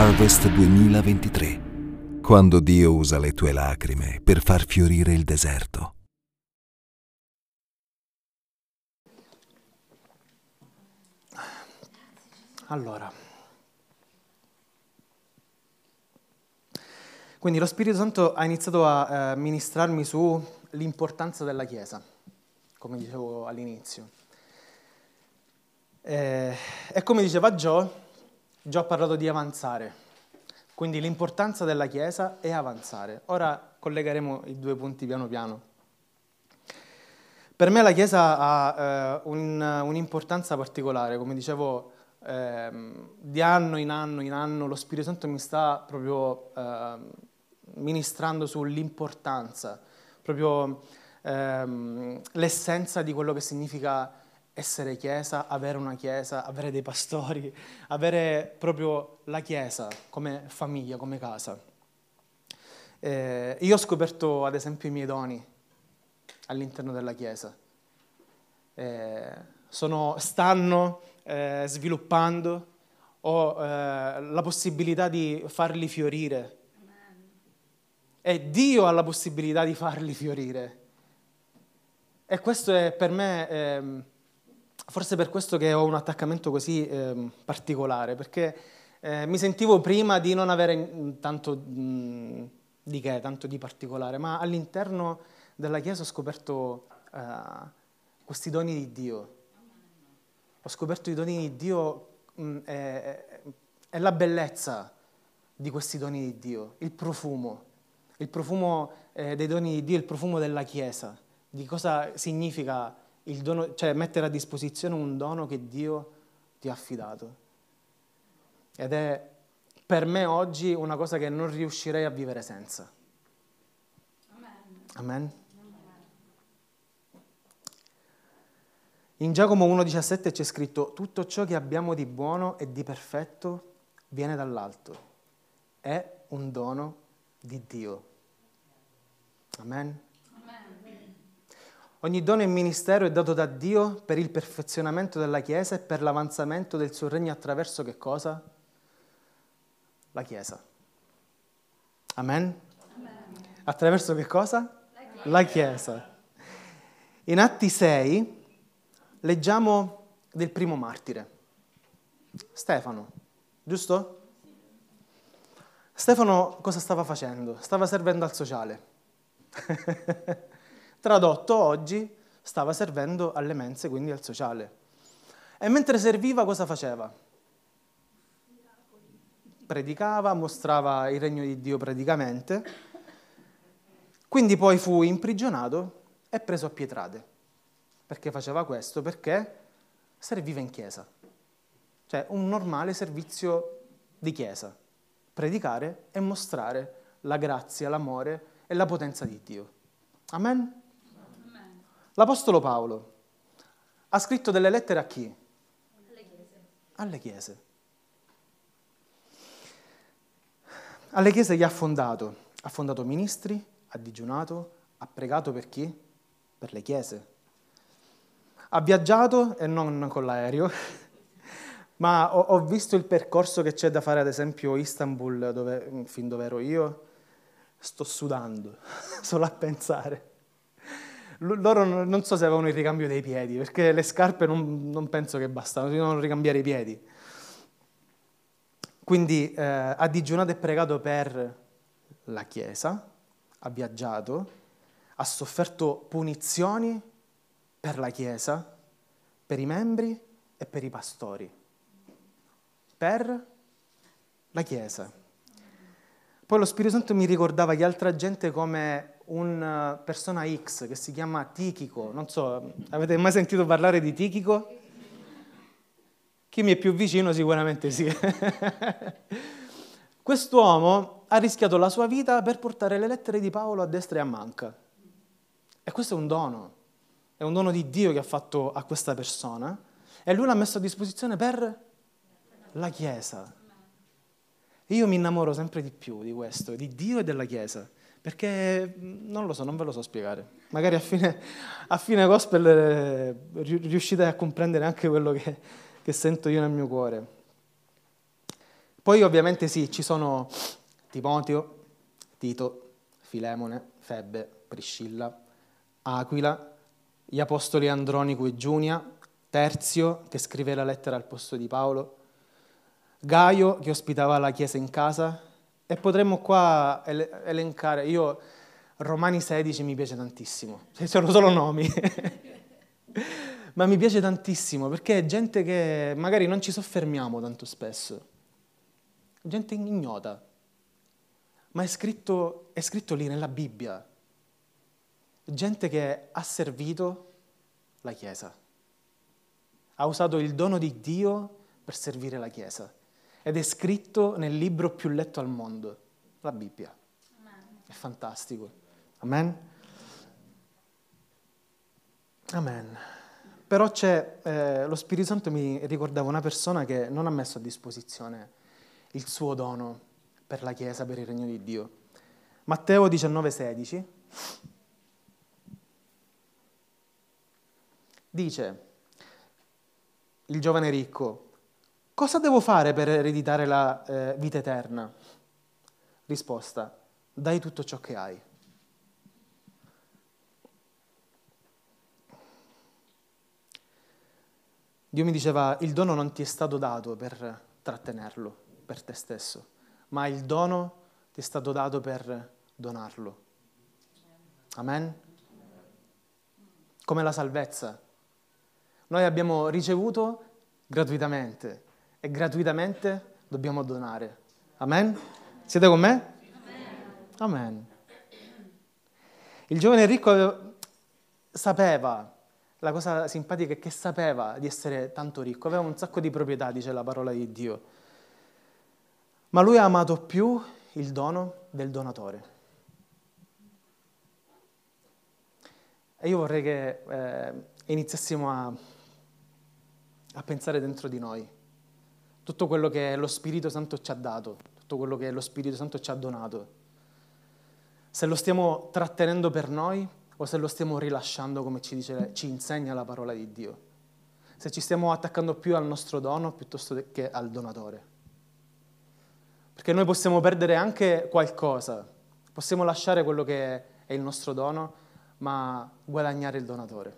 Harvest 2023, quando Dio usa le tue lacrime per far fiorire il deserto. Allora, quindi lo Spirito Santo ha iniziato a eh, ministrarmi sull'importanza della Chiesa, come dicevo all'inizio. Eh, e come diceva Joe, Già ho parlato di avanzare, quindi l'importanza della Chiesa è avanzare. Ora collegheremo i due punti piano piano. Per me la Chiesa ha eh, un, un'importanza particolare, come dicevo, eh, di anno in anno in anno lo Spirito Santo mi sta proprio eh, ministrando sull'importanza, proprio ehm, l'essenza di quello che significa essere chiesa, avere una chiesa, avere dei pastori, avere proprio la chiesa come famiglia, come casa. Eh, io ho scoperto ad esempio i miei doni all'interno della chiesa. Eh, sono, stanno eh, sviluppando, ho eh, la possibilità di farli fiorire. E Dio ha la possibilità di farli fiorire. E questo è per me ehm, Forse per questo che ho un attaccamento così eh, particolare, perché eh, mi sentivo prima di non avere tanto mh, di che, tanto di particolare, ma all'interno della Chiesa ho scoperto eh, questi doni di Dio. Ho scoperto i doni di Dio e la bellezza di questi doni di Dio, il profumo, il profumo eh, dei doni di Dio, il profumo della Chiesa, di cosa significa dono, cioè mettere a disposizione un dono che Dio ti ha affidato. Ed è per me oggi una cosa che non riuscirei a vivere senza. Amen. Amen. In Giacomo 1,17 c'è scritto: Tutto ciò che abbiamo di buono e di perfetto viene dall'alto. È un dono di Dio. Amen. Ogni dono e ministero è dato da Dio per il perfezionamento della Chiesa e per l'avanzamento del suo regno attraverso che cosa? La Chiesa. Amen? Amen. Attraverso che cosa? La Chiesa. La Chiesa. In Atti 6 leggiamo del primo martire, Stefano, giusto? Stefano cosa stava facendo? Stava servendo al sociale. Tradotto oggi, stava servendo alle mense, quindi al sociale. E mentre serviva cosa faceva? Predicava, mostrava il regno di Dio praticamente. Quindi poi fu imprigionato e preso a pietrate. Perché faceva questo? Perché serviva in chiesa. Cioè un normale servizio di chiesa. Predicare e mostrare la grazia, l'amore e la potenza di Dio. Amen? L'Apostolo Paolo ha scritto delle lettere a chi? Alle chiese. Alle chiese. Alle chiese gli ha fondato, ha fondato ministri, ha digiunato, ha pregato per chi? Per le chiese. Ha viaggiato e non con l'aereo, ma ho, ho, visto il percorso che c'è da fare ad esempio Istanbul, dove, fin dove ero io, sto sudando, solo a pensare loro non so se avevano il ricambio dei piedi, perché le scarpe non, non penso che bastano, devono ricambiare i piedi. Quindi eh, ha digiunato e pregato per la Chiesa, ha viaggiato, ha sofferto punizioni per la Chiesa, per i membri e per i pastori. Per la Chiesa. Poi lo Spirito Santo mi ricordava che altra gente come una eh, persona X che si chiama Tichico. Non so, avete mai sentito parlare di Tichico? Chi mi è più vicino sicuramente sì. Quest'uomo ha rischiato la sua vita per portare le lettere di Paolo a destra e a manca. E questo è un dono, è un dono di Dio che ha fatto a questa persona e lui l'ha messo a disposizione per la Chiesa. Io mi innamoro sempre di più di questo, di Dio e della Chiesa. Perché mm, non lo so, non ve lo so spiegare. Magari a fine, a fine gospel eh, riuscite a comprendere anche quello che, che sento io nel mio cuore. Poi ovviamente sì, ci sono Timoteo, Tito, Filemone, Febbe, Priscilla, Aquila, gli apostoli Andronico e Giunia, Terzio che scrive la lettera al posto di Paolo, Gaio che ospitava la chiesa in casa e potremmo qua elencare, io Romani 16 mi piace tantissimo, sono solo nomi, ma mi piace tantissimo perché è gente che magari non ci soffermiamo tanto spesso, gente ignota, ma è scritto, è scritto lì nella Bibbia, gente che ha servito la Chiesa, ha usato il dono di Dio per servire la Chiesa ed è scritto nel libro più letto al mondo, la Bibbia. Amen. È fantastico. Amen. Amen. Però c'è, eh, lo Spirito Santo mi ricordava una persona che non ha messo a disposizione il suo dono per la Chiesa, per il regno di Dio. Matteo 19, 16 dice, il giovane ricco, Cosa devo fare per ereditare la eh, vita eterna? Risposta, dai tutto ciò che hai. Dio mi diceva, il dono non ti è stato dato per trattenerlo, per te stesso, ma il dono ti è stato dato per donarlo. Amen? Come la salvezza. Noi abbiamo ricevuto gratuitamente e gratuitamente dobbiamo donare. Amen? Siete con me? Amen. Il giovane ricco sapeva, la cosa simpatica è che sapeva di essere tanto ricco, aveva un sacco di proprietà, dice la parola di Dio, ma lui ha amato più il dono del donatore. E io vorrei che eh, iniziassimo a, a pensare dentro di noi tutto quello che lo Spirito Santo ci ha dato, tutto quello che lo Spirito Santo ci ha donato. Se lo stiamo trattenendo per noi o se lo stiamo rilasciando come ci, dice, ci insegna la parola di Dio. Se ci stiamo attaccando più al nostro dono piuttosto che al donatore. Perché noi possiamo perdere anche qualcosa, possiamo lasciare quello che è il nostro dono, ma guadagnare il donatore,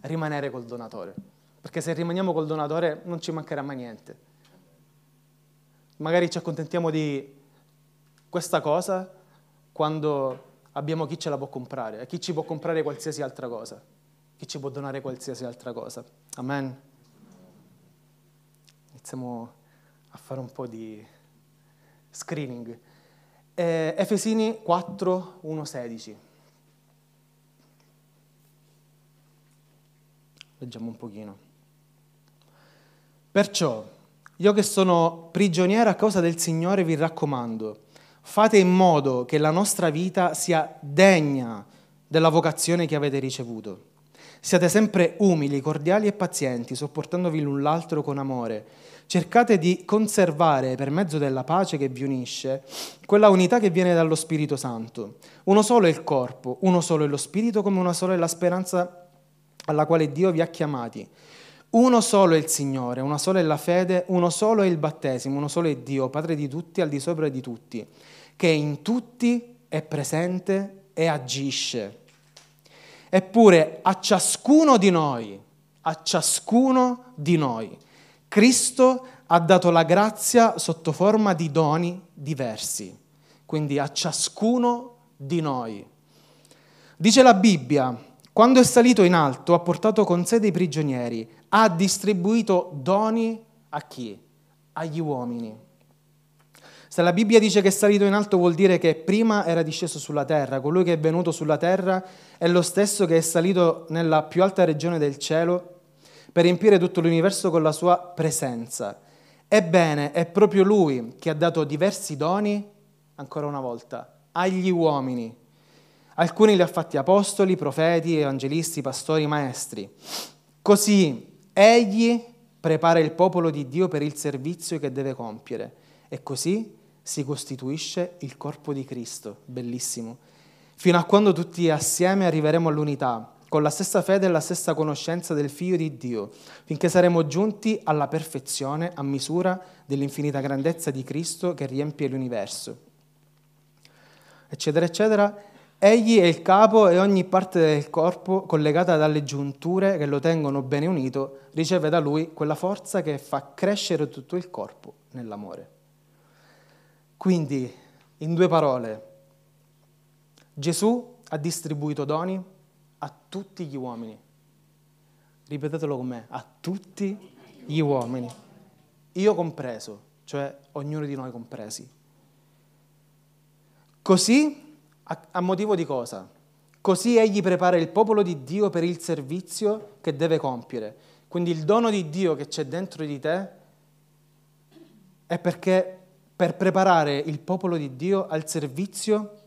rimanere col donatore. Perché se rimaniamo col donatore non ci mancherà mai niente. Magari ci accontentiamo di questa cosa quando abbiamo chi ce la può comprare e chi ci può comprare qualsiasi altra cosa, chi ci può donare qualsiasi altra cosa. Amen. Iniziamo a fare un po' di screening. Eh, Efesini 4, 1, 16. Leggiamo un pochino. Perciò, io che sono prigioniero a causa del Signore vi raccomando, fate in modo che la nostra vita sia degna della vocazione che avete ricevuto. Siate sempre umili, cordiali e pazienti, sopportandovi l'un l'altro con amore. Cercate di conservare, per mezzo della pace che vi unisce, quella unità che viene dallo Spirito Santo. Uno solo è il corpo, uno solo è lo Spirito, come una sola è la speranza alla quale Dio vi ha chiamati. Uno solo è il Signore, una sola è la fede, uno solo è il battesimo, uno solo è Dio, Padre di tutti, al di sopra di tutti, che in tutti è presente e agisce. Eppure a ciascuno di noi, a ciascuno di noi, Cristo ha dato la grazia sotto forma di doni diversi. Quindi a ciascuno di noi. Dice la Bibbia, quando è salito in alto ha portato con sé dei prigionieri, ha distribuito doni a chi? Agli uomini. Se la Bibbia dice che è salito in alto vuol dire che prima era disceso sulla terra, colui che è venuto sulla terra è lo stesso che è salito nella più alta regione del cielo per riempire tutto l'universo con la sua presenza. Ebbene, è proprio lui che ha dato diversi doni, ancora una volta, agli uomini. Alcuni li ha fatti apostoli, profeti, evangelisti, pastori, maestri. Così egli prepara il popolo di Dio per il servizio che deve compiere e così si costituisce il corpo di Cristo, bellissimo, fino a quando tutti assieme arriveremo all'unità, con la stessa fede e la stessa conoscenza del Figlio di Dio, finché saremo giunti alla perfezione a misura dell'infinita grandezza di Cristo che riempie l'universo. Eccetera, eccetera. Egli è il capo e ogni parte del corpo, collegata dalle giunture che lo tengono bene unito, riceve da lui quella forza che fa crescere tutto il corpo nell'amore. Quindi, in due parole, Gesù ha distribuito doni a tutti gli uomini. Ripetetelo con me, a tutti gli uomini. Io compreso, cioè ognuno di noi compresi. Così, a, motivo di cosa? Così egli prepara il popolo di Dio per il servizio che deve compiere. Quindi il dono di Dio che c'è dentro di te è perché per preparare il popolo di Dio al servizio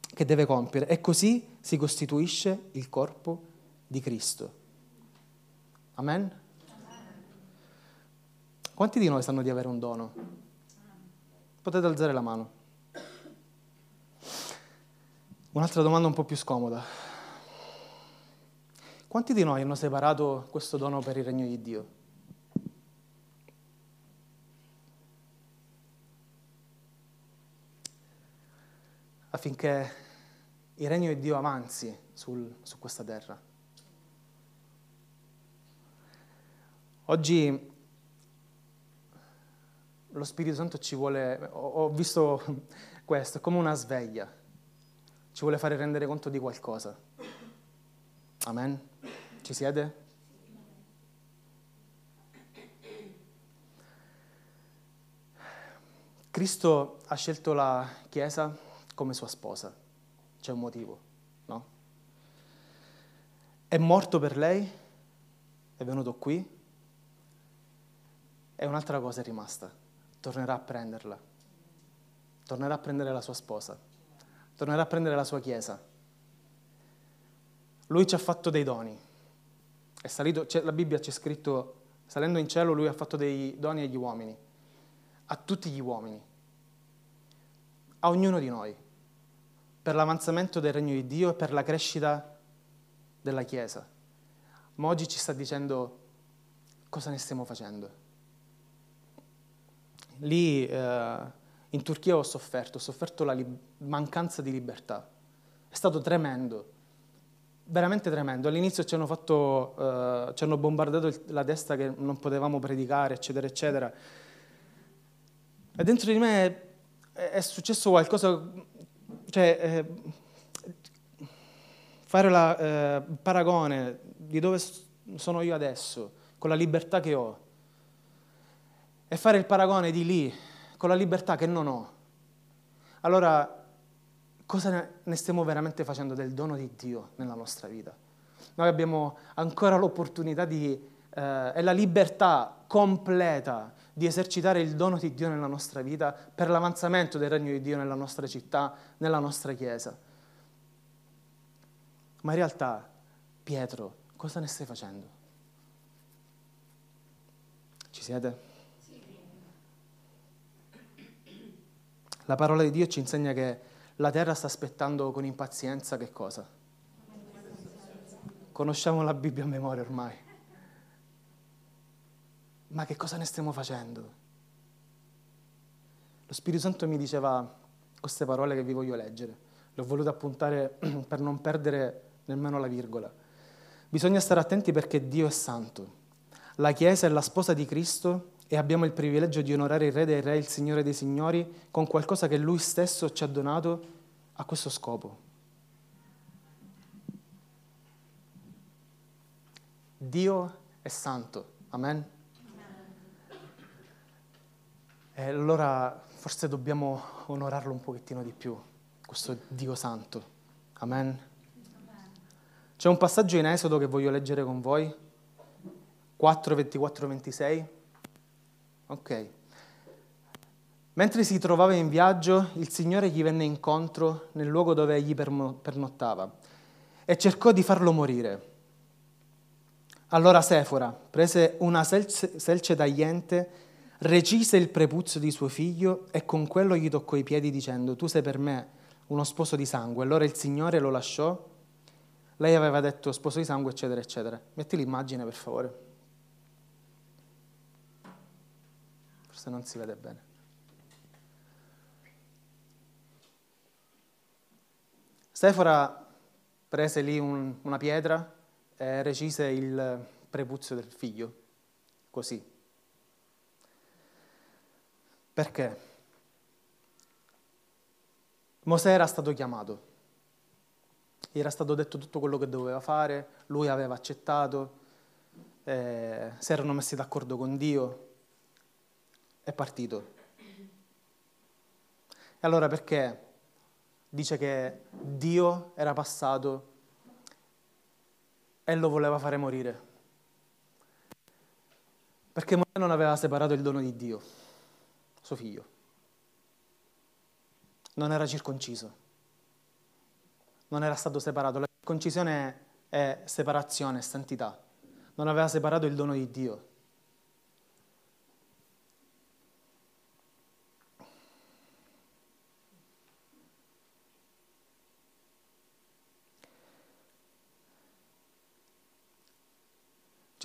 che deve compiere e così si costituisce il corpo di Cristo. Amen? Quanti di noi sanno di avere un dono? Potete alzare la mano. Un'altra domanda un po' più scomoda. Quanti di noi hanno separato questo dono per il regno di Dio? affinché il regno di Dio avanzi sul, su questa terra. Oggi lo Spirito Santo ci vuole, ho visto questo, come una sveglia, ci vuole fare rendere conto di qualcosa. Amen? Ci siete? Cristo ha scelto la Chiesa come sua sposa. C'è un motivo, no? È morto per lei, è venuto qui e un'altra cosa è rimasta. Tornerà a prenderla. Tornerà a prendere la sua sposa. Tornerà a prendere la sua chiesa. Lui ci ha fatto dei doni. Salito, la Bibbia c'è scritto, salendo in cielo, lui ha fatto dei doni agli uomini, a tutti gli uomini, a ognuno di noi per l'avanzamento del regno di Dio e per la crescita della Chiesa. Ma oggi ci sta dicendo cosa ne stiamo facendo. Lì eh, in Turchia ho sofferto, ho sofferto la mancanza di libertà. È stato tremendo, veramente tremendo. All'inizio ci hanno, fatto, eh, ci hanno bombardato la testa che non potevamo predicare, eccetera, eccetera. E dentro di me è, è successo qualcosa cioè, eh, fare la, eh, il paragone di dove sono io adesso, con la libertà che ho, e fare il paragone di lì, con la libertà che non ho, allora cosa ne stiamo veramente facendo del dono di Dio nella nostra vita? Noi abbiamo ancora l'opportunità di, eh, e la libertà completa di esercitare il dono di Dio nella nostra vita per l'avanzamento del regno di Dio nella nostra città, nella nostra chiesa. Ma in realtà, Pietro, cosa ne stai facendo? Ci siete? La parola di Dio ci insegna che la terra sta aspettando con impazienza che cosa? Conosciamo la Bibbia a memoria ormai ma che cosa ne stiamo facendo? Lo Spirito Santo mi diceva queste parole che vi voglio leggere. Le ho volute appuntare per non perdere nemmeno la virgola. Bisogna stare attenti perché Dio è santo. La Chiesa è la sposa di Cristo e abbiamo il privilegio di onorare il Re dei Re, il Signore dei Signori, con qualcosa che Lui stesso ci ha donato a questo scopo. Dio è santo. Amen. E allora forse dobbiamo onorarlo un pochettino di più, questo Dio santo. Amen. C'è un passaggio in Esodo che voglio leggere con voi, 4, 24, 26. Ok. Mentre si trovava in viaggio, il Signore gli venne incontro nel luogo dove egli pernottava e cercò di farlo morire. Allora Sefora prese una selce tagliente, recise il prepuzio di suo figlio e con quello gli toccò i piedi dicendo tu sei per me uno sposo di sangue. Allora il Signore lo lasciò. Lei aveva detto sposo di sangue, eccetera, eccetera. Metti l'immagine per favore. Forse non si vede bene. Sefora prese lì un, una pietra e recise il prepuzio del figlio, così. Perché? Mosè era stato chiamato, gli era stato detto tutto quello che doveva fare, lui aveva accettato, eh, si erano messi d'accordo con Dio, è partito. E allora perché dice che Dio era passato e lo voleva fare morire. Perché Mosè non aveva separato il dono di Dio, suo figlio. Non era circonciso. Non era stato separato. La circoncisione è separazione, è santità. Non aveva separato il dono di Dio.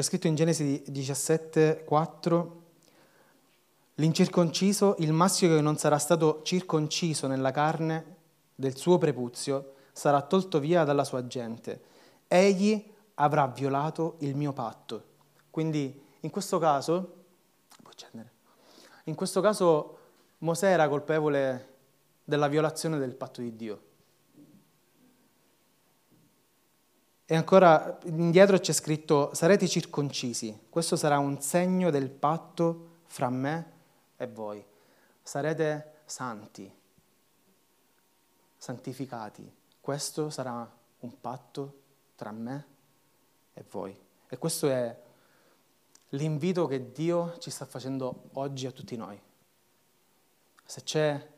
C'è scritto in Genesi 17, 4, l'incirconciso, il maschio che non sarà stato circonciso nella carne del suo prepuzio, sarà tolto via dalla sua gente. Egli avrà violato il mio patto. Quindi in questo caso, in questo caso Mosè era colpevole della violazione del patto di Dio. E ancora indietro c'è scritto sarete circoncisi, questo sarà un segno del patto fra me e voi. Sarete santi, santificati. Questo sarà un patto tra me e voi. E questo è l'invito che Dio ci sta facendo oggi a tutti noi. Se c'è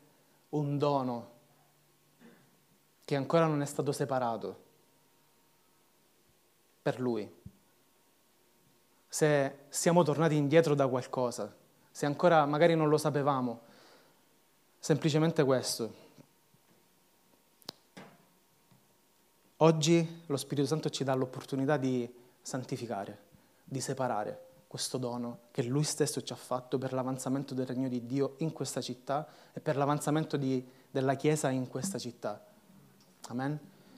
un dono che ancora non è stato separato, per Lui. Se siamo tornati indietro da qualcosa, se ancora magari non lo sapevamo, semplicemente questo. Oggi lo Spirito Santo ci dà l'opportunità di santificare, di separare questo dono che Lui stesso ci ha fatto per l'avanzamento del regno di Dio in questa città e per l'avanzamento di, della Chiesa in questa città. Amen.